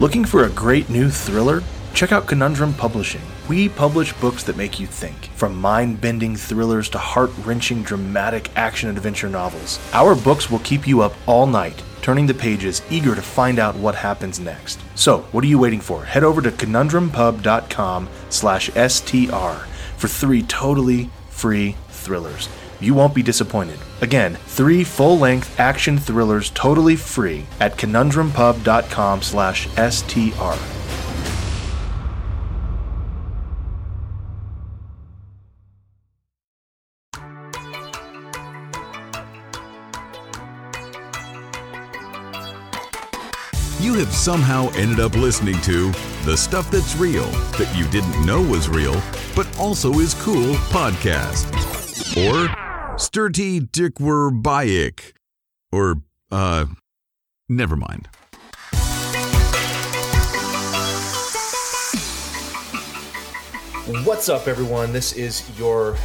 Looking for a great new thriller? Check out Conundrum Publishing. We publish books that make you think, from mind bending thrillers to heart wrenching dramatic action adventure novels. Our books will keep you up all night, turning the pages, eager to find out what happens next. So, what are you waiting for? Head over to conundrumpub.com slash STR for three totally free thrillers. You won't be disappointed. Again, three full-length action thrillers totally free at conundrumpub.com slash STR. You have somehow ended up listening to The Stuff That's Real That You Didn't Know Was Real, but also is cool podcast. Or Sturty Dickwur Bayik. Or, uh, never mind. What's up, everyone? This is your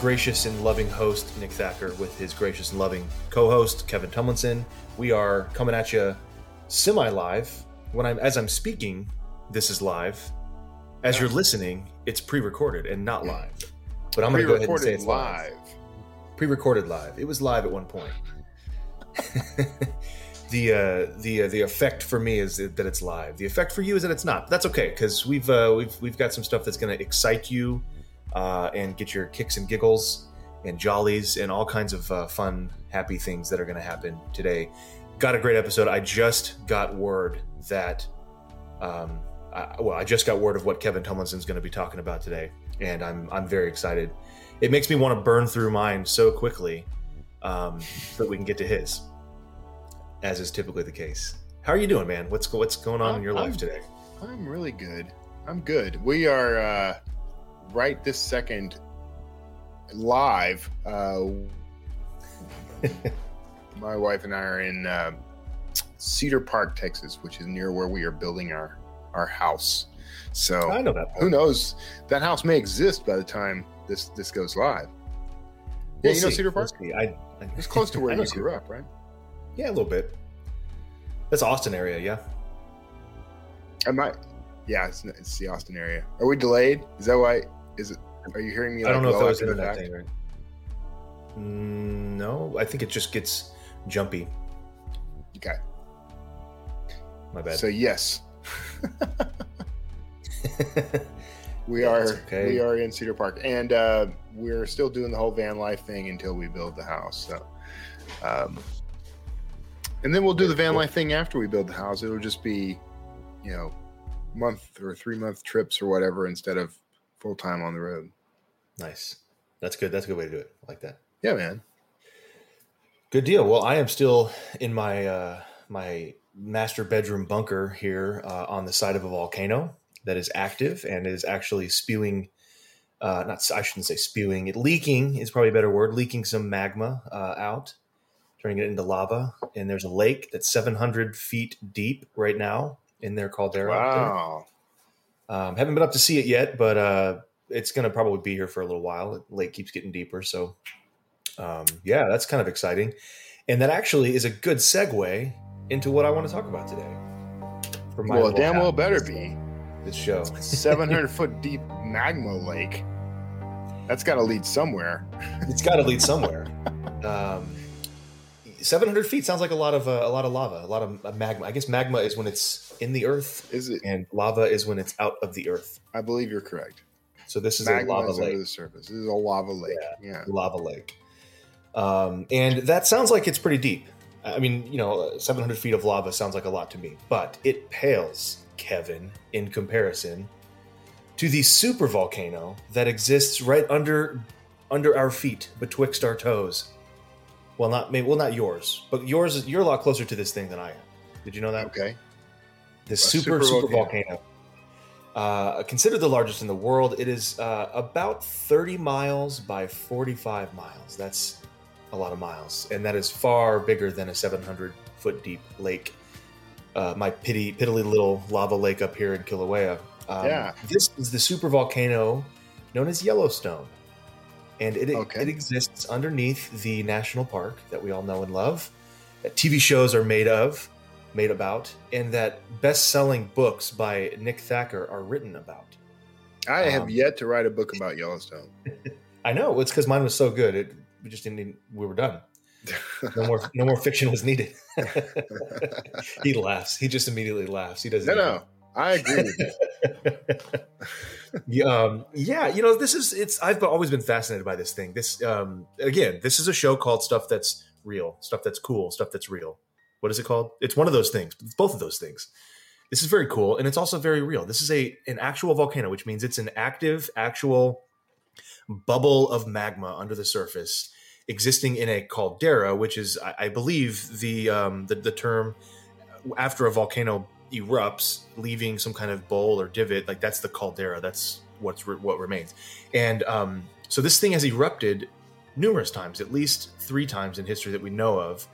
gracious and loving host, Nick Thacker, with his gracious and loving co host, Kevin Tumlinson. We are coming at you semi live. When I'm as I'm speaking, this is live. As you're listening, it's pre-recorded and not live. But I'm going to go ahead and say it's live. Pre-recorded live. It was live at one point. the uh, the uh, the effect for me is that it's live. The effect for you is that it's not. That's okay because we've uh, we've we've got some stuff that's going to excite you uh, and get your kicks and giggles and jollies and all kinds of uh, fun, happy things that are going to happen today got a great episode. I just got word that, um, I, well, I just got word of what Kevin Tumlinson's going to be talking about today, and I'm I'm very excited. It makes me want to burn through mine so quickly um, so that we can get to his, as is typically the case. How are you doing, man? What's what's going on in your life I'm- today? I'm really good. I'm good. We are uh, right this second live. Uh, my wife and I are in uh, Cedar Park, Texas, which is near where we are building our our house. So I know that. who knows? That house may exist by the time this this goes live. Yeah, We'll you know see. Cedar Park. We'll. I, I, It's close to where know you grew up, right? Yeah, a little bit. That's Austin area, yeah. I might. Yeah, it's, it's the Austin area. Are we delayed? Is that why? Is it? Are you hearing me? I don't know like, if that was internet thing. Right? No, I think it just gets jumpy. Okay. My bad. So yes, we That's are okay. we are in Cedar Park, and uh, we're still doing the whole van life thing until we build the house. So, um, and then we'll do the van life thing after we build the house. It'll just be, you know, month or three month trips or whatever instead of full time on the road. Nice. That's good. That's a good way to do it. I like that. Yeah, man. Good deal. Well, I am still in my uh, my master bedroom bunker here uh, on the side of a volcano that is active and is actually spewing. Uh, not I shouldn't say spewing. It leaking is probably a better word. Leaking some magma uh, out, turning it into lava. And there's a lake that's 700 feet deep right now in their caldera. Wow. Um, haven't been up to see it yet, but uh, it's going to probably be here for a little while. The lake keeps getting deeper, so um, yeah, that's kind of exciting. And that actually is a good segue into what I want to talk about today. Well, damn well better be. This show. 700 foot deep magma lake. That's got to lead somewhere. It's got to lead somewhere. Um, Seven hundred feet sounds like a lot of uh, a lot of lava, a lot of uh, magma. I guess magma is when it's in the earth, Is it? and lava is when it's out of the earth. I believe you're correct. So this is Magma a lava is under lake. the surface. This is a lava lake. Yeah. lava lake. Um, and that sounds like it's pretty deep. I mean, you know, 700 feet of lava sounds like a lot to me, but it pales, Kevin, in comparison to the super volcano that exists right under under our feet, betwixt our toes. Well, not maybe, well, not yours, but yours. is You're a lot closer to this thing than I am. Did you know that? Okay. the A super super volcano. Uh, considered the largest in the world, it is uh, about 30 miles by 45 miles. That's a lot of miles, and that is far bigger than a 700 foot deep lake. Uh, my pity, piddly little lava lake up here in Kilauea. Um, Yeah. this is the super volcano known as Yellowstone, and it Okay. it exists underneath the national park that we all know and love, that TV shows are made of, made about, and that best-selling books by Nick Thacker are written about. I have Um, yet to write a book about Yellowstone. I know it's because mine was so good. It we just didn't. We were done. No more. no more fiction was needed. he laughs. He just immediately laughs. He doesn't. no, even- no, I agree with you. Yeah, um, yeah, you know, this is it's. I've always been fascinated by this thing. This um, again, this is a show called Stuff That's Real, Stuff That's Cool, Stuff That's Real. What is it called? It's one of those things. It's both of those things. This is very cool, and it's also very real. This is a an actual volcano, which means it's an active, actual bubble of magma under the surface, existing in a caldera, which is, I, I believe, the, um, the the term after a volcano erupts, leaving some kind of bowl or divot. Like that's the caldera. That's what's re- what remains. And um, so this thing has erupted numerous times, at least three times in history that we know of.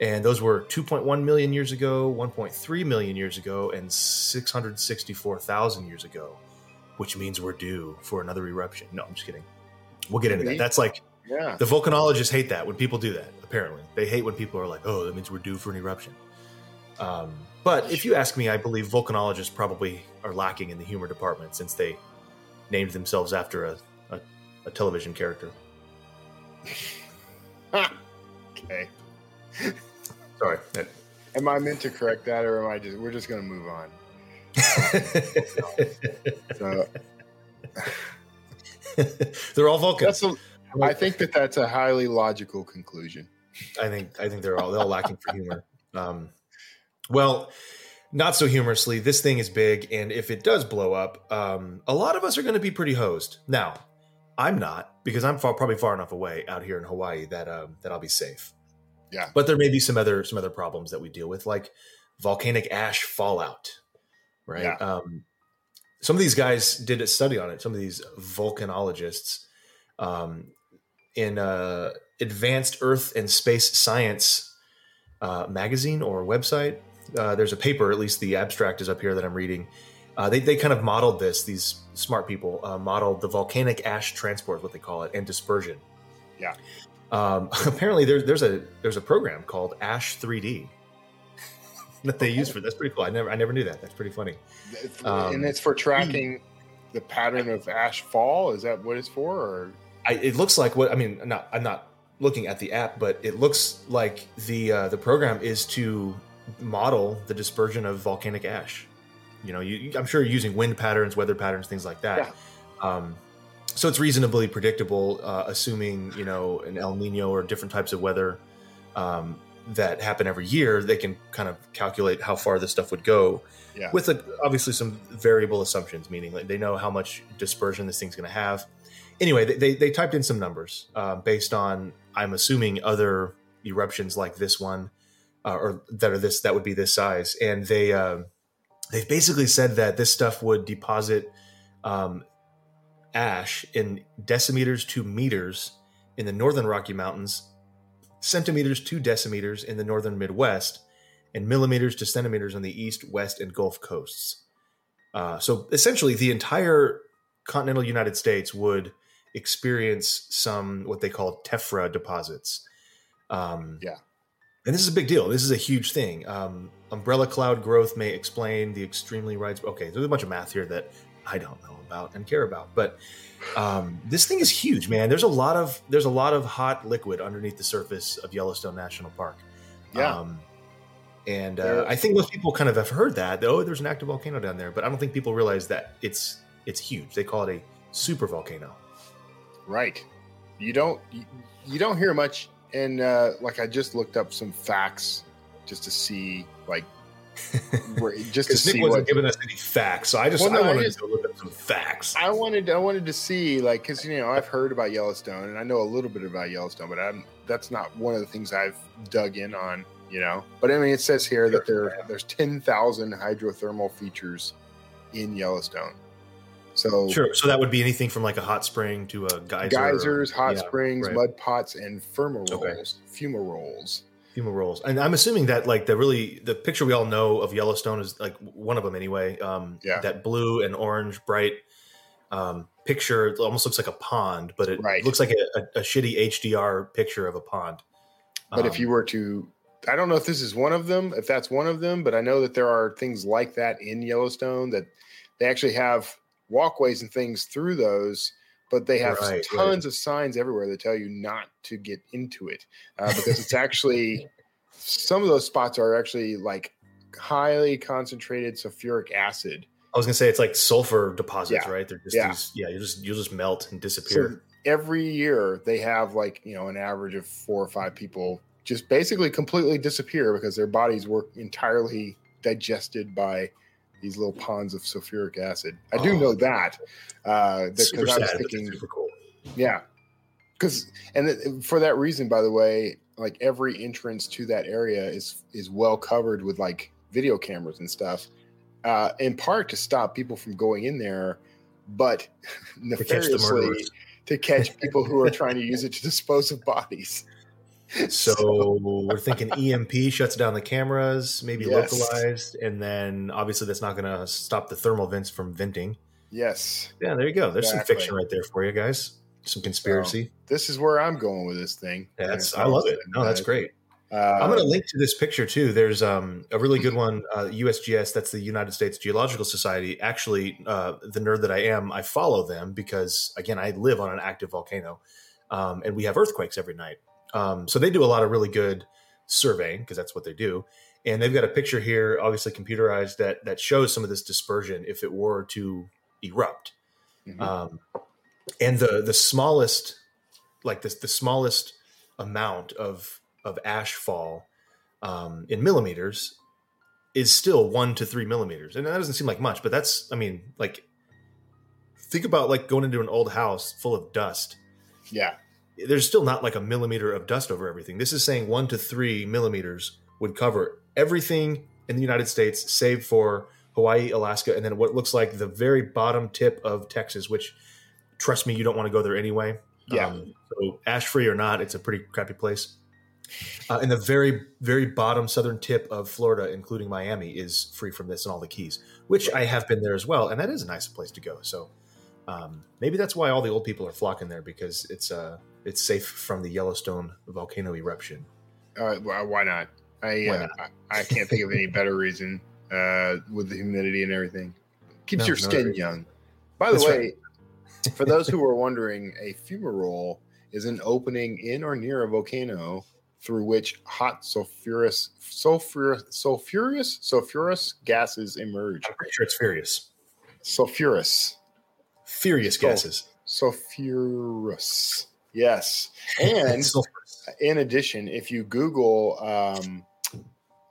And those were 2.1 million years ago, 1.3 million years ago, and 664,000 years ago, which means we're due for another eruption. No, I'm just kidding. We'll get into that. That's like Yeah, the volcanologists hate that when people do that. Apparently, they hate when people are like, "Oh, that means we're due for an eruption." Um, but if you ask me, I believe volcanologists probably are lacking in the humor department since they named themselves after a, a, a television character. okay. Sorry. Am I meant to correct that, or am I just? We're just going to move on. So they're all Vulcans. That's. A, I think that that's a highly logical conclusion. I think I think they're all they're all lacking for humor. Um, well, not so humorously. This thing is big, and if it does blow up, um, a lot of us are going to be pretty hosed. Now, I'm not because I'm far, probably far enough away out here in Hawaii that um, that I'll be safe. Yeah. but there may be some other some other problems that we deal with, like volcanic ash fallout. Right. Yeah. Um, some of these guys did a study on it. Some of these volcanologists um, in uh, Advanced Earth and Space Science uh, magazine or website. Uh, there's a paper, at least the abstract is up here that I'm reading. Uh, they, they kind of modeled this, these smart people uh, modeled the volcanic ash transport, what they call it, and dispersion. Yeah. Um, apparently, there's there's a there's a program called Ash 3D that they use for that's pretty cool. I never I never knew that. That's pretty funny. Um, and it's for tracking the pattern of ash fall. Is that what it's for? Or I, it looks like what I mean. I'm not I'm not looking at the app, but it looks like the uh, the program is to model the dispersion of volcanic ash. You know, you, I'm sure you're using wind patterns, weather patterns, things like that. Um, so it's reasonably predictable, uh, assuming you know an El Nino or different types of weather um, that happen every year. They can kind of calculate how far this stuff would go yeah, with a, obviously some variable assumptions, meaning like they know how much dispersion this thing's going to have. Anyway, they, they, typed in some numbers uh, based on, I'm assuming, other eruptions like this one, uh, or that are this that would be this size, and they uh, they've basically said that this stuff would deposit um, ash in decimeters to meters in the northern Rocky Mountains, centimeters to decimeters in the northern Midwest, and millimeters to centimeters on the east, west, and Gulf coasts. Uh, so essentially, the entire continental United States would experience some what they call tephra deposits. Um, Yeah. And this is a big deal. This is a huge thing. Um, umbrella cloud growth may explain the extremely wide. Okay, there's a bunch of math here that I don't know about and care about, but um, this thing is huge, man. There's a lot of there's a lot of hot liquid underneath the surface of Yellowstone National Park. Yeah. Um, and uh, I think most people kind of have heard that. Oh, there's an active volcano down there, but I don't think people realize that it's it's huge. They call it a super volcano. Right. You don't you, don't hear much. And uh, like I just looked up some facts just to see like where, just to Nick see wasn't what giving us any facts, so I just Well, no, I I wanted just- to look up some facts. I wanted I wanted to see like because you know I've heard about Yellowstone and I know a little bit about Yellowstone, but I'm that's not one of the things I've dug in on. You know, but I mean it says here that there there's ten thousand hydrothermal features in Yellowstone. So Sure. So that would be anything from like a hot spring to a geyser. geysers, hot yeah, springs, right. mud pots, and fumaroles. Okay. Fumaroles. fumaroles. And I'm assuming that like the really the picture we all know of Yellowstone is like one of them anyway. Um, Yeah. That blue and orange bright um, picture. It almost looks like a pond, but it Right. looks like a, a, a shitty HDR picture of a pond. But if Um, you were to I don't know if this is one of them, if that's one of them, but I know that there are things like that in Yellowstone that they actually have walkways and things through those, but they have Right, tons right. of signs everywhere that tell you not to get into it uh, because it's actually some of those spots are actually like highly concentrated sulfuric acid. I was gonna say it's like sulfur deposits, Yeah. right? They're just Yeah. these, yeah. You just you just melt and So disappear. every year they have like you know an average of four or five people just basically completely disappear because their bodies were entirely digested by these little ponds of sulfuric acid. I do Oh. know that uh, because super I sad, thinking, super cool. yeah, because and th- for that reason, by the way, like every entrance to that area is is well covered with like video cameras and stuff, uh, in part to stop people from going in there, but To catch nefariously to catch people who are trying to use it to dispose of bodies. So we're thinking EMP shuts down the cameras, maybe Yes. localized, and then obviously that's not going to stop the thermal vents from venting. yes, Yeah, there you go. There's Exactly. some fiction right there for you guys. Some conspiracy. this is where I'm going with this thing. That's I love it. No, that's great. Uh, I'm going to link to this picture too. There's um, a really good one, uh, USGS. That's the United States Geological Society. Actually, uh, the nerd that I am, I follow them because again, I live on an active volcano, um, and we have earthquakes every night. Um, so they do a lot of really good surveying because that's what they do. And they've got a picture here, obviously computerized, that that shows some of this dispersion if it were to erupt. Mhm. Um, and the the smallest, like this, the smallest amount of of ash fall um, in millimeters is still one to three millimeters, and that doesn't seem like much, but that's, I mean, like, think about like going into an old house full of dust. yeah, There's still not like a millimeter of dust over everything. This is saying one to three millimeters would cover everything in the United States, save for Hawaii, Alaska, and then what looks like the very bottom tip of Texas, which, trust me, you don't want to go there anyway. Yeah. Um, so ash free or not, it's a pretty crappy place. Uh, and the very, very bottom southern tip of Florida, including Miami, is free from this and all the Keys, which I have been there as well, and that is a nice place to go. So um, maybe that's why all the old people are flocking there because it's uh, it's safe from the Yellowstone volcano eruption. uh, why why not? I, Why uh, I I can't think of any better reason uh, with the humidity and everything. Keeps No, your skin agreed. young. By the That's way, for those who are wondering, a fumarole is an opening in or near a volcano through which hot sulfurous sulfurous sulfurous sulfurous gases emerge. I'm pretty sure it's furious, Sulfurous. furious gases. Sulfurous. Yes. And in addition, if you Google um,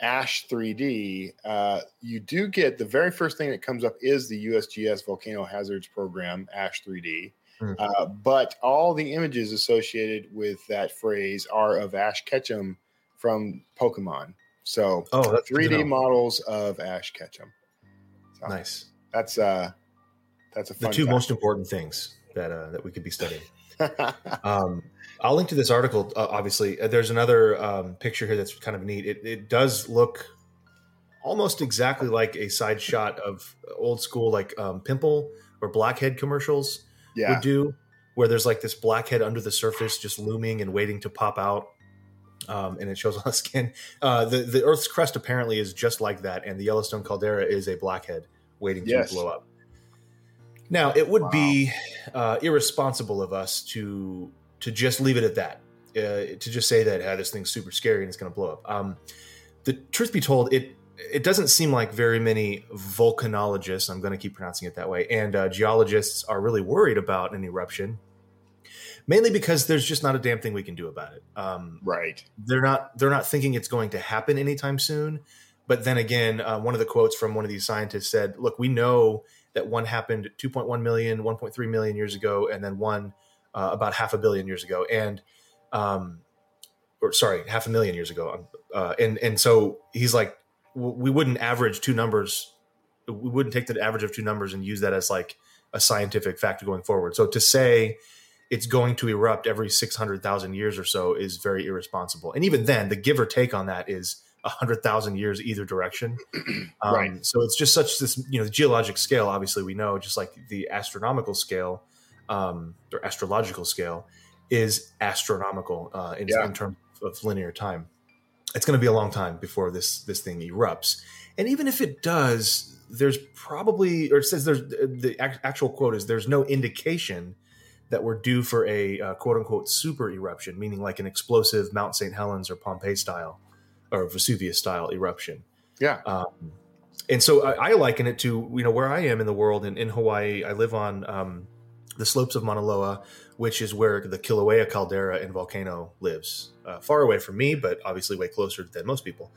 Ash 3D, uh, you do get the very first thing that comes up is the USGS Volcano Hazards Program, Ash 3D. Hmm. Uh, but all the images associated with that phrase are of Ash Ketchum from Pokemon. So oh, to 3D models of Ash Ketchum. So nice. That's uh, that's a The two fact. most important things that uh, that we could be studying. Um, I'll link to this article. Uh, obviously, Uh, there's another um, picture here that's kind of neat. It, it does look almost exactly like a side shot of old school, like um, pimple or blackhead commercials yeah. would do, where there's like this blackhead under the surface, just looming and waiting to pop out. Um, and it shows on the skin. Uh, the the Earth's crust apparently is just like that, and the Yellowstone caldera is a blackhead waiting Yes. to blow up. Now, it would be uh, irresponsible of us to to just leave it at that. Uh, to just say that ah, this thing's super scary and it's going to blow up. Um, the truth be told, it it doesn't seem like very many volcanologists. I'm going to keep pronouncing it that way, and uh, geologists are really worried about an eruption, mainly because there's just not a damn thing we can do about it. Um, right. they're not they're not thinking it's going to happen anytime soon but then again uh, one of the quotes from one of these scientists said look we know that one happened 2.1 million 1.3 million years ago and then one uh, about half a billion years ago. And um or sorry half a million years ago. Uh, and and so he's like we wouldn't average two numbers we wouldn't take the average of two numbers and use that as like a scientific fact going forward. So to say it's going to erupt every 600,000 years or so is very irresponsible. And even then, the give or take on that is 100,000 years either direction. Um, Right. So it's just such this, you know, the geologic scale, obviously, we know, just like the astronomical scale um, or astrological scale is astronomical uh, in, Yeah. in terms of linear time. it's going to be a long time before this this thing erupts. And even if it does, there's probably or it says there's the actual quote is there's no indication that we're due for a uh, quote unquote super eruption, meaning like an explosive Mount St. Helens or Pompeii style or Vesuvius style eruption. Yeah. Um, and so I, I, liken it to you know where I am in the world in, in Hawaii. I live on um, the slopes of Mauna Loa, which is where the Kilauea caldera and volcano lives, uh, far away from me, but obviously way closer than most people.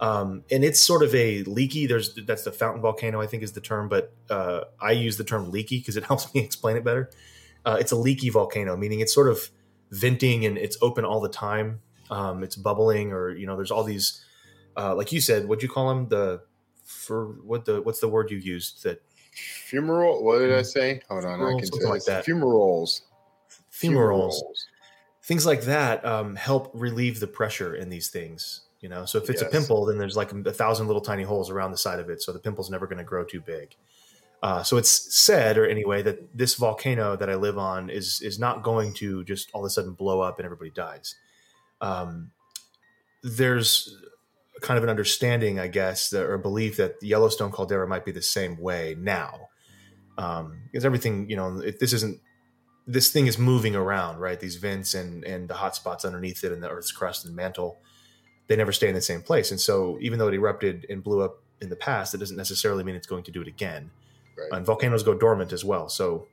Um, and it's sort of a leaky. There's that's the fountain volcano, I think is the term, but uh, I use the term leaky because it helps me explain it better. Uh, it's a leaky volcano, meaning it's sort of venting and it's open all the time. Um, it's bubbling, or you know, there's all these, uh, like you said, what you call them? The for what the what's the word you used that fumarole? What did I say? Hold on, I can something like that. Fumaroles. Fumaroles. Things like that um, help relieve the pressure in these things. You know, so if it's yes. a pimple, then there's like a thousand little tiny holes around the side of it, so the pimple's never going to grow too big. Uh, so it's said, or anyway, that this volcano that I live on is is not going to just all of a sudden blow up and everybody dies. Um, there's kind of an understanding, I guess, or a belief that the Yellowstone caldera might be the same way now, um, because everything, you know, if this isn't this thing is moving around, right? These vents and and the hot spots underneath it and the Earth's crust and mantle, they never stay in the same place. And so, even though it erupted and blew up in the past, it doesn't necessarily mean it's going to do it again. Right. And volcanoes go dormant as well. So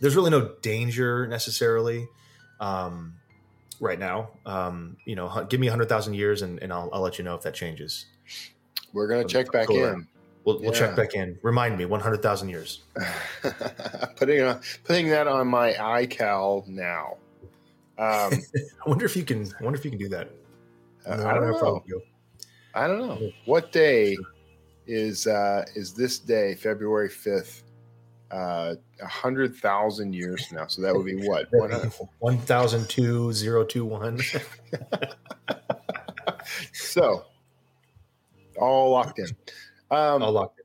there's really no danger necessarily um, right now. Um, you know, give me 100,000 years and, and I'll, I'll, let you know if that changes. We're to check back in. We'll, we'll check back in. Remind me, 100,000 years. putting, on, putting that on my iCal now. Um, I wonder if you can. I wonder if you can do that. Uh, I, don't know. I don't know. What day is uh, is this day, February fifth, uh, a hundred thousand years from now. So that would be what one thousand two zero two one. so all locked in. Um, all locked in.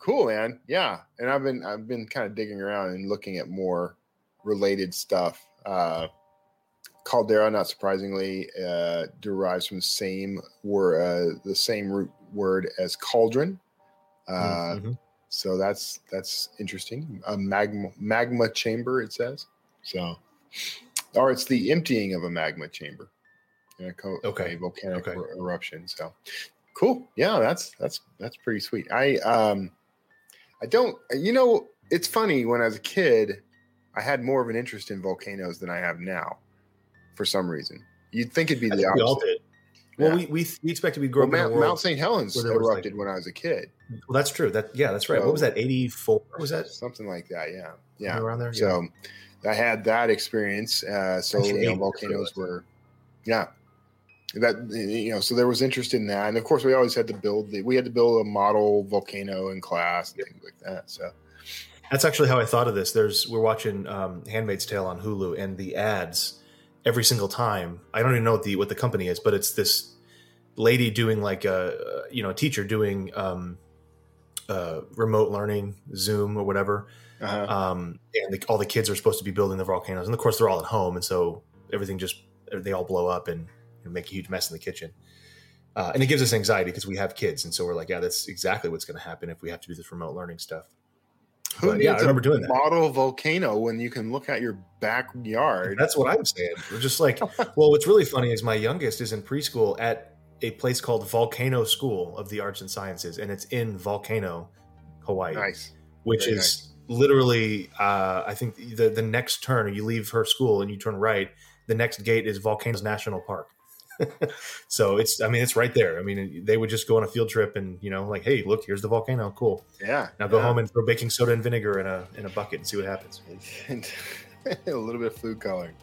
Cool, man. Yeah, and I've been I've been kind of digging around and looking at more related stuff. Uh, Caldera, not surprisingly, uh, derives from the same word, uh, the same root word as cauldron. Uh, mm-hmm. So that's that's interesting. A magma magma chamber, it says. So, or it's the emptying of a magma chamber. A co- okay. A volcanic okay. er- eruption. So, cool. Yeah, that's that's that's pretty sweet. I um, I don't. You know, it's funny. When I was a kid, I had more of an interest in volcanoes than I have now, for some reason. You'd think it'd be the opposite. Well, we, we, we expect to be growing well, Mount, Mount St. Helens erupted like, when I was a kid. Well, that's true. That yeah, that's right. So, what was that? Eighty four? Was that something like that? Yeah, yeah, around there. So yeah. I had that experience. Uh, so you know, volcanoes were, yeah, that you know. So there was interest in that, and of course, we always had to build. The, we had to build a model volcano in class and things like that. So. That's actually how I thought of this. There's we're watching um, *Handmaid's Tale* on Hulu, and the ads every single time. I don't even know what the what the company is, but it's this lady doing like a you know a teacher doing um, uh, remote learning, Zoom or whatever. Uh-huh. Um, and the, all the kids are supposed to be building the volcanoes, and of course they're all at home, and so everything just they all blow up and you know, make a huge mess in the kitchen. Uh, and it gives us anxiety because we have kids, and so we're like, yeah, that's exactly what's going to happen if we have to do this remote learning stuff. Who but, yeah, I remember doing that. Model volcano when you can look at your backyard. That's what I'm saying. We're just like, well, what's really funny is my youngest is in preschool at a place called Volcano School of the Arts and Sciences, and it's in Volcano, Hawaii. Nice. Which Very is nice. literally, uh, I think the the next turn, you leave her school and you turn right. The next gate is Volcanoes National Park. so it's i mean it's right there. I mean they would just go on a field trip and you know like hey look here's the volcano. Cool. Yeah now go yeah. home and throw baking soda and vinegar in a in a bucket and see what happens. A little bit of food coloring.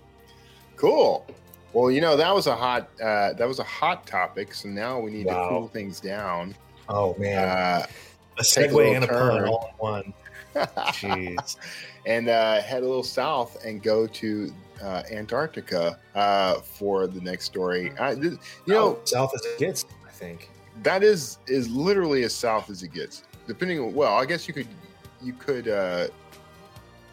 Cool. Well you know that was a hot uh, that was a hot topic so now we need wow. to cool things down. Oh man. Uh, a segue a and a pun all in one. Jeez. And uh, head a little south and go to uh, Antarctica uh, for the next story. I, you know, south as it gets, I think that is is literally as south as it gets. Depending on well, I guess you could you could uh,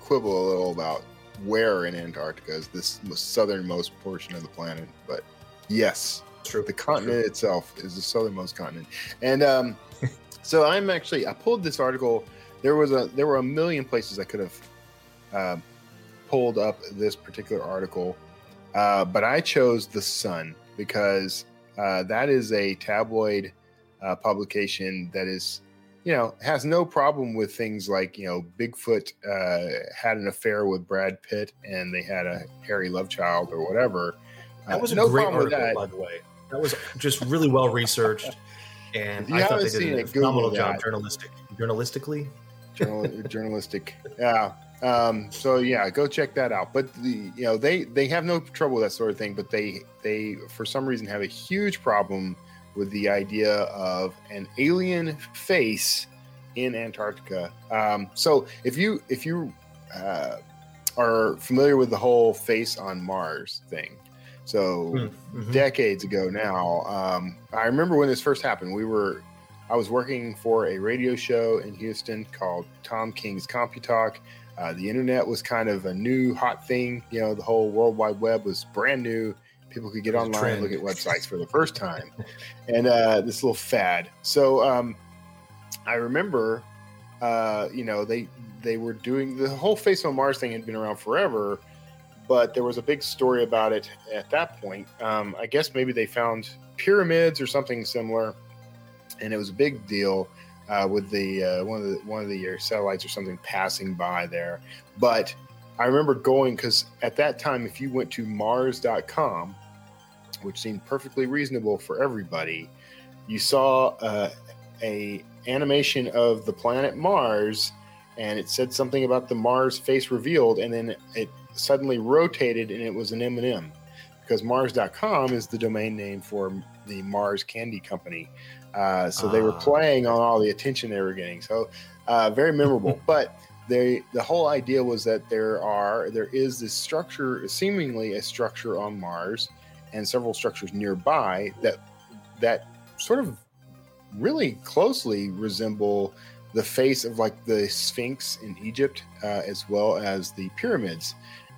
quibble a little about where in Antarctica is this southernmost portion of the planet, but yes, true. The continent itself is the southernmost continent, and um, so I'm actually I pulled this article. There was a there were a million places I could have uh, pulled up this particular article, uh, but I chose the Sun because uh, that is a tabloid uh, publication that is, you know, has no problem with things like you know Bigfoot uh, had an affair with Brad Pitt and they had a hairy love child or whatever. That was a no great problem with article, that. by the way. That was just really well researched, and I thought they did a phenomenal job journalistic, journalistically. Journal, journalistic. Yeah. Um, so yeah, go check that out. But the you know they they have no trouble with that sort of thing, but they they for some reason have a huge problem with the idea of an alien face in Antarctica. Um, so if you if you uh, are familiar with the whole face on Mars thing, so Mhm. decades ago now. Um, I remember when this first happened. We were, I was working for a radio show in Houston called Tom King's CompuTalk. Uh, the internet was kind of a new hot thing. You know, the whole World Wide Web was brand new. People could get online and look at websites for the first time, and uh, this little fad. So um, I remember, uh, you know, they they were doing the whole Face on Mars thing had been around forever, but there was a big story about it at that point. Um, I guess maybe they found pyramids or something similar, and it was a big deal uh, with the uh, one of the one of the uh, satellites or something passing by there. But I remember going because at that time, if you went to Mars.com, which seemed perfectly reasonable for everybody, you saw uh, a animation of the planet Mars, and it said something about the Mars face revealed, and then it suddenly rotated, and it was an M&M because Mars.com is the domain name for the Mars Candy Company. Uh, so they were Ah. playing on all the attention they were getting. So uh, very memorable. but they the whole idea was that there are there is this structure, seemingly a structure on Mars, and several structures nearby that that sort of really closely resemble the face of like the Sphinx in Egypt, uh, as well as the pyramids,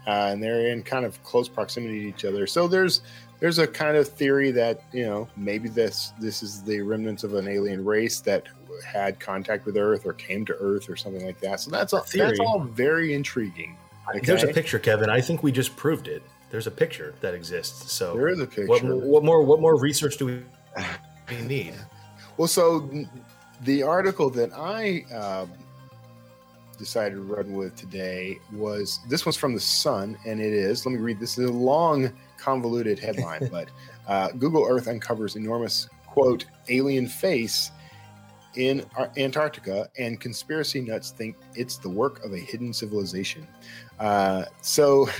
uh, and they're in kind of close proximity to each other. So there's there's a kind of theory that you know maybe this this is the remnants of an alien race that had contact with Earth or came to Earth or something like that. So that's all, Theory. that's all very intriguing. There's a picture, Kevin. I think we just proved it. There's a picture that exists. So There is a picture. what, what more? What more research do we, we need? Well, so the article that I um, decided to run with today was this one's from the Sun, and it is. Let me read. This is a long, convoluted headline, but uh, Google Earth uncovers enormous quote alien face in Ar- Antarctica, and conspiracy nuts think it's the work of a hidden civilization. Uh, so.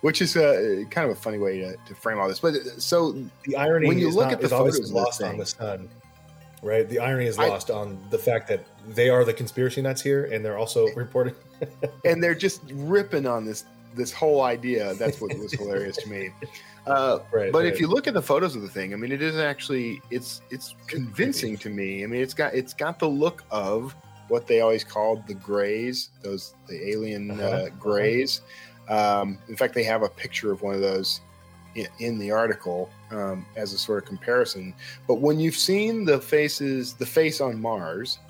Which is uh, kind of a funny way to, to frame all this, but so The irony When you is, look not, at the photos lost on thing- the sun, right? The irony is I- lost on the fact that they are the conspiracy nuts here, and they're also reporting. and they're just ripping on this this whole idea. That's what was hilarious to me. Uh, Right, but right. if you look at the photos of the thing, I mean, it is actually it's it's convincing to me. I mean, it's got it's got the look of what they always called the grays, those the alien Uh-huh, uh, uh-huh. grays. Um, in fact, they have a picture of one of those in, in the article um, as a sort of comparison. But when you've seen the faces, the face on Mars,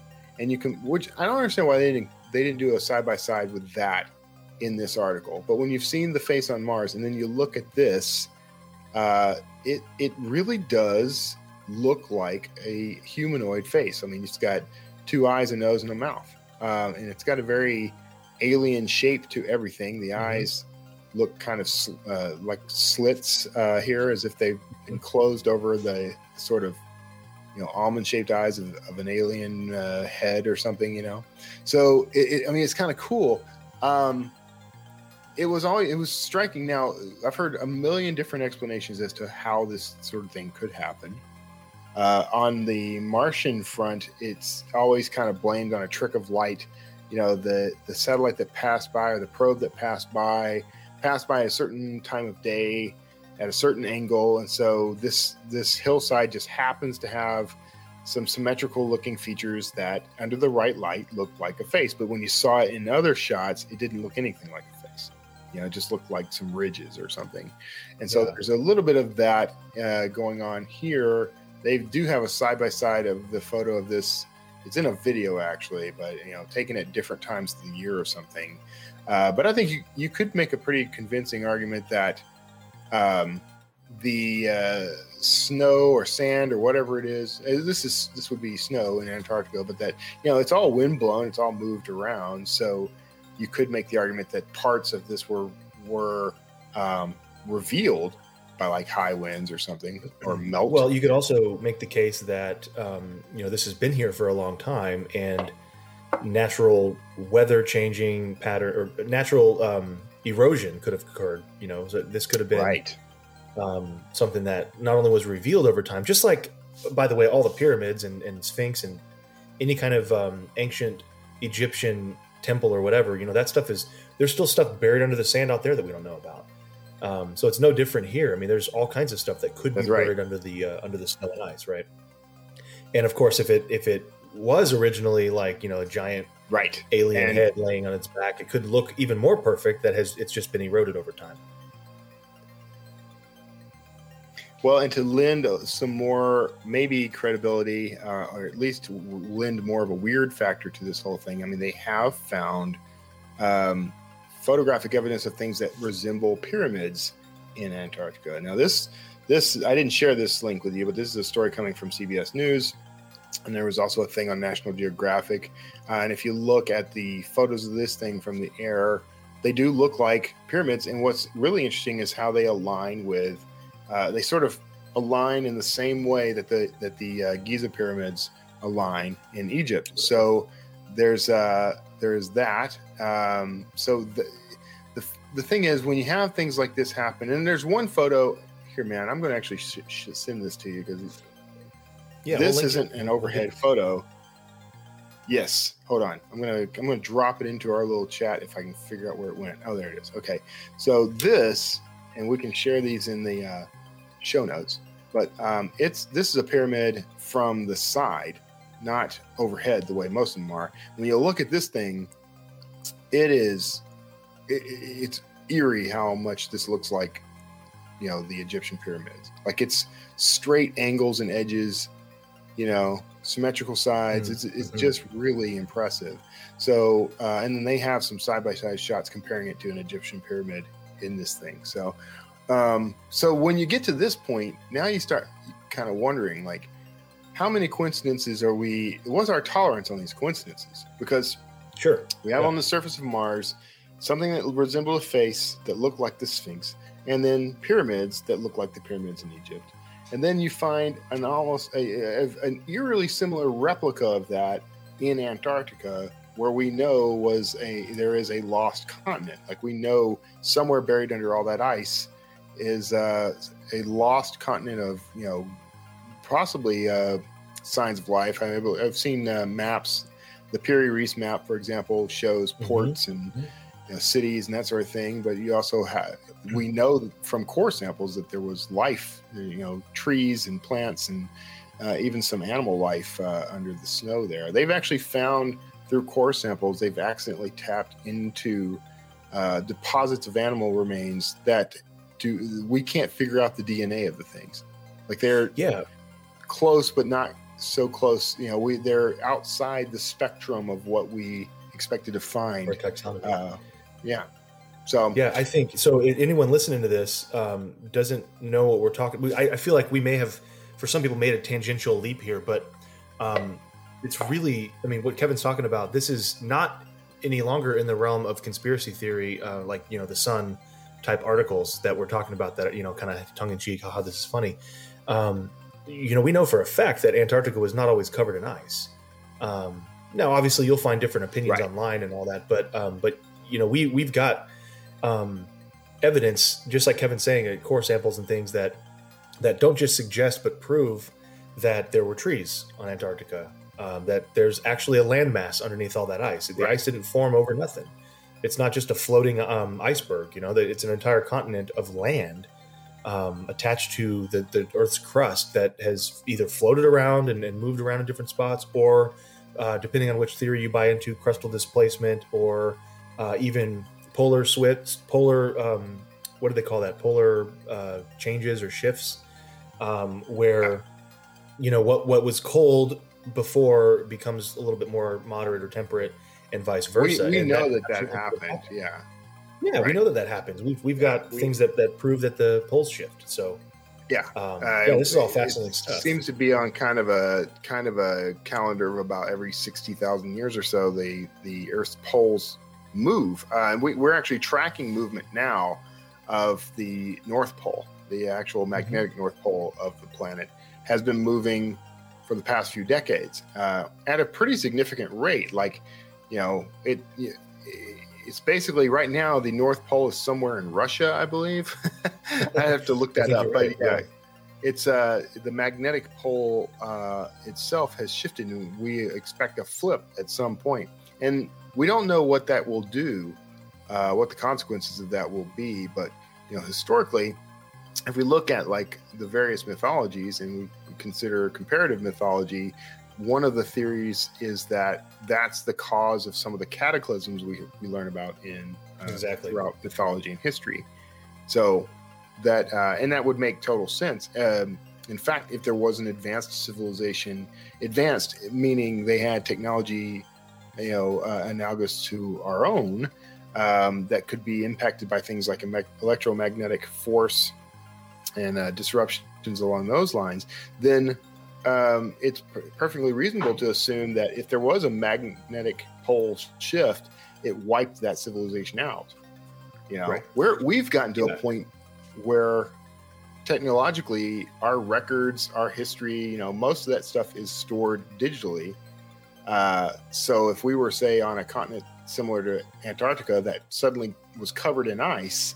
and you can, which I don't understand why they didn't they didn't do a side by side with that in this article. But when you've seen the face on Mars, and then you look at this, uh, it it really does look like a humanoid face. I mean, it's got two eyes, a nose, and a mouth, um, and it's got a very alien shape to everything. The eyes look kind of sl- uh, like slits uh, here, as if they've been closed over the sort of you know almond shaped eyes of, of an alien uh, head or something. You know, so it, it, I mean, it's kind of cool. Um, it was always it was striking. Now I've heard a million different explanations as to how this sort of thing could happen. Uh, on the Martian front, it's always kind of blamed on a trick of light. You know, the the satellite that passed by or the probe that passed by passed by a certain time of day at a certain angle, and so this this hillside just happens to have some symmetrical looking features that, under the right light, looked like a face. But when you saw it in other shots, it didn't look anything like a. You know, it just looked like some ridges or something. And so Yeah. there's a little bit of that uh, going on here. They do have a side by side of the photo of this. It's in a video actually, but you know, taken at different times of the year or something. Uh, but I think you, you could make a pretty convincing argument that um, the uh, snow or sand or whatever it is, uh, this is this would be snow in Antarctica, but that you know it's all wind blown, it's all moved around. So you could make the argument that parts of this were were um, revealed by like high winds or something or melt. Well, you could also make the case that um, you know this has been here for a long time, and natural weather changing pattern or natural um, erosion could have occurred. You know, so this could have been right. um, something that not only was revealed over time, just like, by the way, all the pyramids and, and Sphinx and any kind of um, ancient Egyptian temple or whatever, you know, that stuff is there's still stuff buried under the sand out there that we don't know about. Um, so it's no different here. I mean, there's all kinds of stuff that could That's be right. buried under the uh, under the snow and ice, right? And of course, if it if it was originally like you know a giant Right. alien And- head laying on its back, it could look even more perfect. That has it's just been eroded over time. Well, and to lend some more maybe credibility, uh, or at least lend more of a weird factor to this whole thing. I mean, they have found um, photographic evidence of things that resemble pyramids in Antarctica. Now, this this I didn't share this link with you, but this is a story coming from CBS News, and there was also a thing on National Geographic. Uh, and if you look at the photos of this thing from the air, they do look like pyramids. And what's really interesting is how they align with uh, they sort of align in the same way that the that the uh, Giza pyramids align in Egypt. So there's uh, there's that. Um, so the, the the thing is, when you have things like this happen, and there's one photo here, man. I'm going to actually sh- sh- send this to you because Yeah, this we'll isn't an overhead photo. Yes, hold on. I'm gonna I'm gonna drop it into our little chat if I can figure out where it went. Oh, there it is. Okay, so this, and we can share these in the uh, show notes. But um, it's this is a pyramid from the side, not overhead the way most of them are. When you look at this thing, it is it, it- it's eerie how much this looks like, you know, the Egyptian pyramids. Like it's straight angles and edges, you know, symmetrical sides. Mm, It's it's mhm. just really impressive. So, uh, and then they have some side by side shots comparing it to an Egyptian pyramid in this thing. So, um, so when you get to this point, now you start kind of wondering, like, how many coincidences are we? What's our tolerance on these coincidences? Because Sure. we have Yeah. on the surface of Mars something that resembled a face that looked like the Sphinx, and then pyramids that look like the pyramids in Egypt. And then you find an almost a, a- an eerily similar replica of that in Antarctica, where we know was a there is a lost continent. Like we know somewhere buried under all that ice is uh, a lost continent of you know possibly uh, signs of life. I mean, I've seen uh, maps. The Piri Reis map, for example, shows Mhm. ports and Mhm. you know, cities and that sort of thing. But you also have we know from core samples that there was life, you know, trees and plants and uh, even some animal life uh, under the snow there. They've actually found through core samples they've accidentally tapped into uh, deposits of animal remains that do we can't figure out the DNA of the things. Like they're Yeah. close but not so close you know we they're outside the spectrum of what we expected to find Or taxonomy. uh yeah so Yeah, I think so. Anyone listening to this um, doesn't know what we're talking. we- I, I feel like we may have, for some people, made a tangential leap here, but um, it's really. I mean, what Kevin's talking about. This is not any longer in the realm of conspiracy theory, uh, like you know the Sun type articles that we're talking about. That you know, kind of tongue in cheek. Haha, this is funny. Um, you know, we know for a fact that Antarctica was not always covered in ice. Um, now, obviously, you'll find different opinions Right. online and all that, but um, but you know, we we've got um, evidence, just like Kevin's saying, uh, core samples and things that that don't just suggest but prove that there were trees on Antarctica. Um, that there's actually a landmass underneath all that ice. The Right. ice didn't form over nothing. It's not just a floating um, iceberg. You know, it's an entire continent of land um, attached to the, the Earth's crust that has either floated around and, and moved around in different spots, or uh, depending on which theory you buy into, crustal displacement, or uh, even polar switch, polar um, what do they call that? Polar uh, changes or shifts, um, where you know what what was cold before becomes a little bit more moderate or temperate, and vice versa. We, we And know that that, actually- happened. Yeah. Yeah, we know that that happens. We've we've got We- things that that prove that the poles shift. So Yeah. um, Uh, yeah, this is all fascinating it stuff. Seems to be on kind of a kind of a calendar of about every sixty thousand years or so. The the Earth's poles move, uh, and we, we're actually tracking movement now of the North Pole. The actual magnetic North Pole of the planet has been moving for the past few decades uh, at a pretty significant rate. Like, you know, it. It's basically right now the North Pole is somewhere in Russia, I believe. I have to look that up, but right, yeah, yeah. it's uh the magnetic pole uh, itself has shifted and we expect a flip at some point and we don't know what that will do uh, what the consequences of that will be but you know historically if we look at like the various mythologies and we consider comparative mythology one of the theories is that that's the cause of some of the cataclysms we, we learn about in uh, Exactly. throughout mythology and history so that uh, and that would make total sense. Um, in fact, if there was an advanced civilization, advanced meaning they had technology, you know, uh, analogous to our own, um, that could be impacted by things like electromagnetic force and uh, disruptions along those lines, then um, it's per- perfectly reasonable to assume that if there was a magnetic pole shift, it wiped that civilization out. You know, Right. we're we've gotten to Yeah. a point where technologically our records, our history, you know, most of that stuff is stored digitally. Uh, so if we were, say, on a continent similar to Antarctica that suddenly was covered in ice,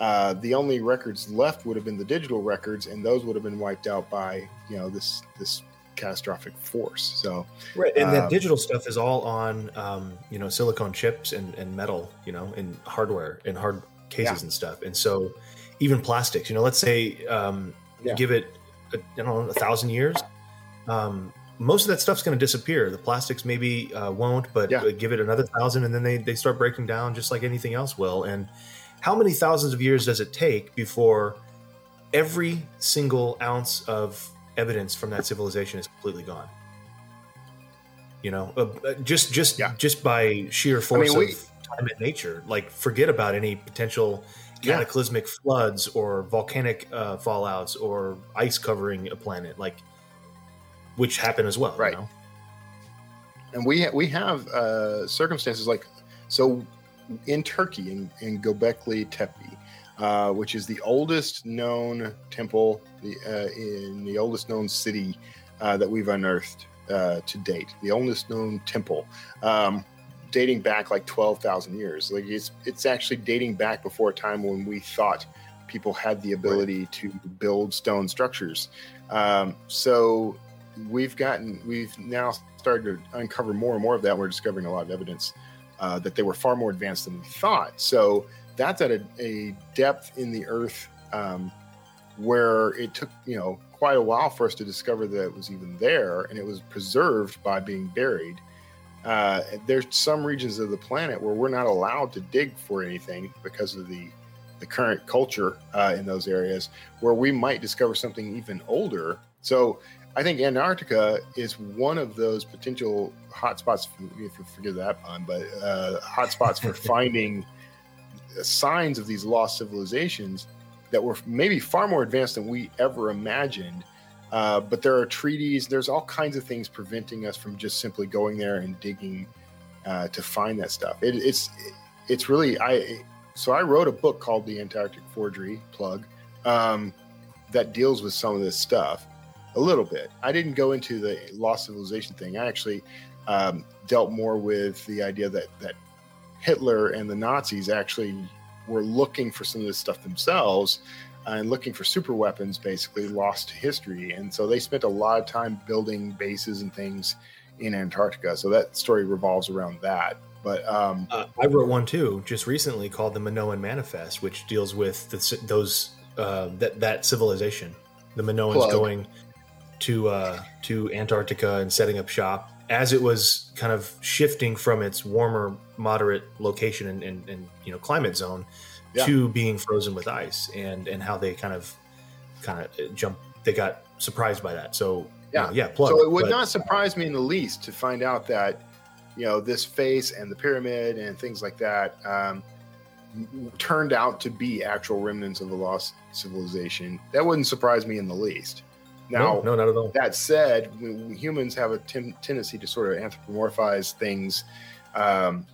uh, the only records left would have been the digital records, and those would have been wiped out by you know this this catastrophic force. So Right, and that Um, digital stuff is all on, um, you know, silicone chips and, and metal, you know, and hardware and hard cases Yeah. and stuff. And so, even plastics, you know, let's say um, Yeah. give it, a, I don't know, a thousand years, um, most of that stuff's going to disappear. The plastics maybe uh, won't, but Yeah. give it another thousand, and then they they start breaking down just like anything else will. And how many thousands of years does it take before every single ounce of evidence from that civilization is completely gone? You know, uh, uh, just just Yeah. just by sheer force we- of time and nature. Like, forget about any potential Yeah. cataclysmic floods or volcanic uh, fallouts or ice covering a planet, like which happen as well. you Right. know? and we ha- we have uh, circumstances like so in Turkey in, in Göbekli Tepe, uh, which is the oldest known temple the, uh, in the oldest known city uh, that we've unearthed uh, to date, the oldest known temple. Um, dating back like 12,000 years. Like it's it's actually dating back before a time when we thought people had the ability to build stone structures. Um, so we've gotten we've now started to uncover more and more of that. We're discovering a lot of evidence uh, that they were far more advanced than we thought. So that's at a, a depth in the earth um, where it took you know quite a while for us to discover that it was even there and it was preserved by being buried. Uh, there's some regions of the planet where we're not allowed to dig for anything because of the the current culture uh, in those areas where we might discover something even older. So I think Antarctica is one of those potential hotspots, if you forgive that pun, but uh, hotspots for finding signs of these lost civilizations that were maybe far more advanced than we ever imagined. Uh, but there are treaties, there's all kinds of things preventing us from just simply going there and digging uh, to find that stuff. It, it's it's really I. So I wrote a book called The Antarctic Forgery plug um, that deals with some of this stuff a little bit. I didn't go into the lost civilization thing. I actually um, dealt more with the idea that that Hitler and the Nazis actually were looking for some of this stuff themselves and looking for super weapons, basically lost to history. And so they spent a lot of time building bases and things in Antarctica. So that story revolves around that. But um, Uh, I wrote one too, just recently, called the Minoan Manifest, which deals with the, those uh, that that civilization, the Minoans Plug. going. To uh, to Antarctica and setting up shop as it was kind of shifting from its warmer, moderate location and, and, and you know climate zone Yeah. to being frozen with ice, and and how they kind of kind of jump. They got surprised by that. So you Yeah. know, yeah. Plug, so it would but- not surprise me in the least to find out that you know this face and the pyramid and things like that um, turned out to be actual remnants of a lost civilization. That wouldn't surprise me in the least. Now, no, no, not at all. that said, we, we humans have a ten- tendency to sort of anthropomorphize things. Um,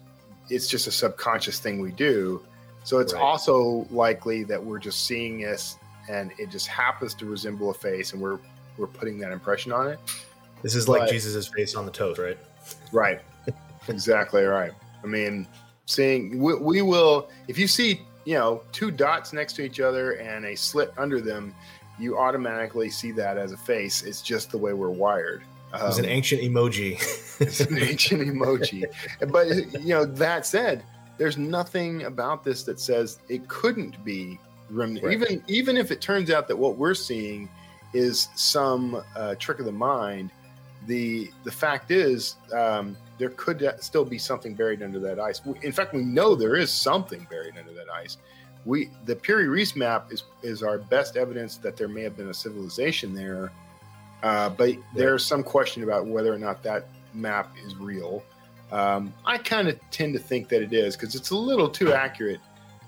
it's just a subconscious thing we do. So it's Right. also likely that we're just seeing this, and it just happens to resemble a face, and we're we're putting that impression on it. This is like but- Jesus' face on the toast, right? Right. exactly right. I mean, seeing we, we will if you see you know two dots next to each other and a slit under them, you automatically see that as a face. It's just the way we're wired. It was an Um, ancient emoji. it's an ancient emoji. But you know, that said, there's nothing about this that says it couldn't be remnant. Right. Even even if it turns out that what we're seeing is some uh, trick of the mind, the the fact is um, there could still be something buried under that ice. In fact, we know there is something buried under that ice. We the Piri Reis map is is our best evidence that there may have been a civilization there. Uh, but there's some question about whether or not that map is real. Um, I kind of tend to think that it is because it's a little too accurate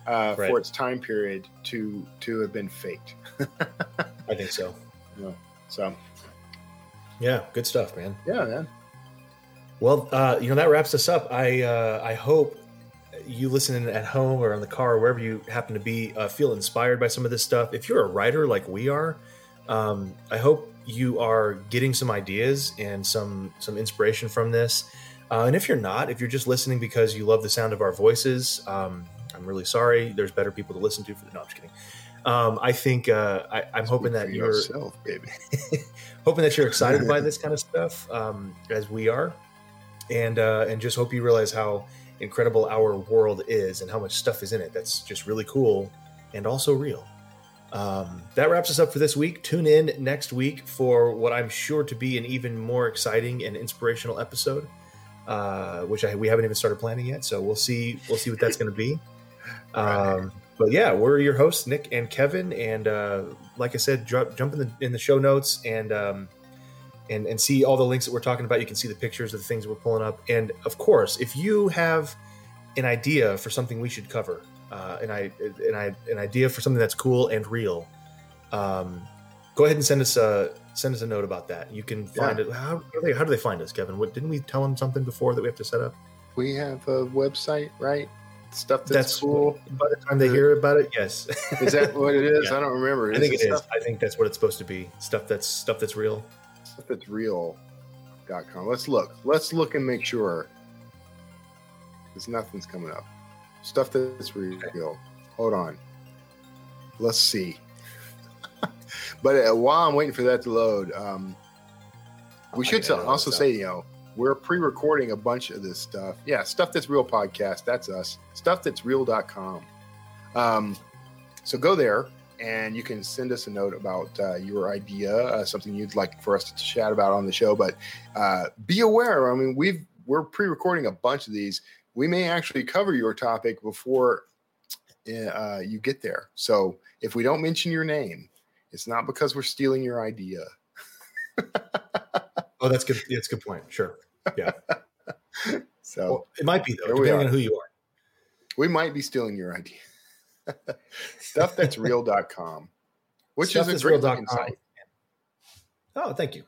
uh, Right. for its time period to to have been faked. I think so. So Yeah, good stuff, man. yeah, man. Well, uh, you know that wraps us up. I uh, I hope you listening at home or in the car or wherever you happen to be uh, feel inspired by some of this stuff. If you're a writer like we are, um, I hope you are getting some ideas and some some inspiration from this. Uh, and if you're not, if you're just listening because you love the sound of our voices, um, I'm really sorry. There's better people to listen to. For no, I'm just kidding. Um, I think uh, I, I'm hoping that you're yourself, baby. hoping that you're excited by this kind of stuff um, as we are and uh, and just hope you realize how incredible our world is and how much stuff is in it that's just really cool and also real. Um, that wraps us up for this week. Tune in next week for what i'm sure to be an even more exciting and inspirational episode uh, which I, we haven't even started planning yet. So we'll see we'll see what that's going to be um, but yeah, we're your hosts, Nick and Kevin, and uh, like I said, jump, jump in the in the show notes and um, and and see all the links that we're talking about. You can see the pictures of the things we're pulling up, and of course, if you have an idea for something we should cover, uh, an, I, an, I, an idea for something that's cool and real, um, go ahead and send us a send us a note about that. You can find it. How, how, do they, how do they find us, Kevin? What didn't we tell them something before that we have to set up? We have a website, right? Stuff that's, That's cool. By the time they hear about it, yes. Is that what it is? Yeah. I don't remember. I think it is. I think that's what it's supposed to be. Stuff that's stuff that's real. Stuff that's real.com. Let's look. Let's look and make sure. Because nothing's coming up. Stuff that's real. Hold on. Let's see. but uh, while I'm waiting for that to load, um, we should also say, you know, we're pre-recording a bunch of this stuff. Yeah, stuff that's real podcast. That's us. Stuff that's real.com. Um, so go there and you can send us a note about uh, your idea, uh, something you'd like for us to chat about on the show. But uh, be aware. I mean, we've we're pre-recording a bunch of these. We may actually cover your topic before uh, you get there. So if we don't mention your name, it's not because we're stealing your idea. Oh, that's good. That's a good point. Sure. Yeah. so Well, it might be though, depending on who you are. we might be stealing your idea. Stuff that's real.com, which is a great that's real looking dot com. site. Oh, thank you.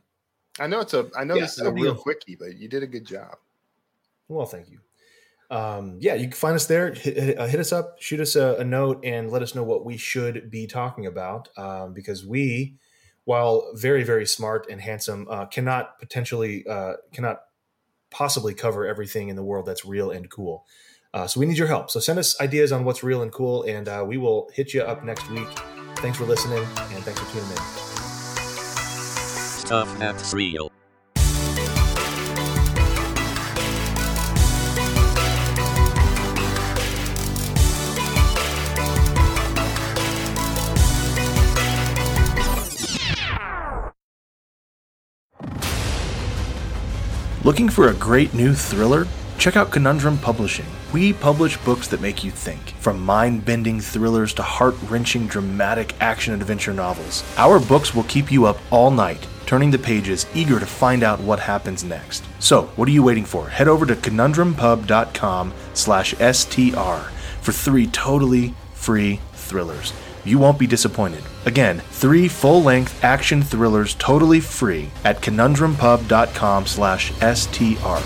I know it's a I know Yeah, this is a real quickie, but you did a good job. Well, thank you. Um, yeah, you can find us there. Hit, hit, uh, hit us up, shoot us a, a note, and let us know what we should be talking about. Um, because we, while very very smart and handsome, uh, cannot potentially uh, cannot possibly cover everything in the world that's real and cool. Uh, so we need your help. So send us ideas on what's real and cool, and uh, we will hit you up next week. Thanks for listening, and thanks for tuning in. Stuff that's real. Looking for a great new thriller? Check out Conundrum Publishing. We publish books that make you think, from mind bending thrillers to heart wrenching dramatic action adventure novels. Our books will keep you up all night, turning the pages, eager to find out what happens next. So, what are you waiting for? Head over to conundrumpub.com slash STR for three totally free thrillers. You won't be disappointed. Again, three full-length action thrillers totally free at conundrumpub.com slash STR.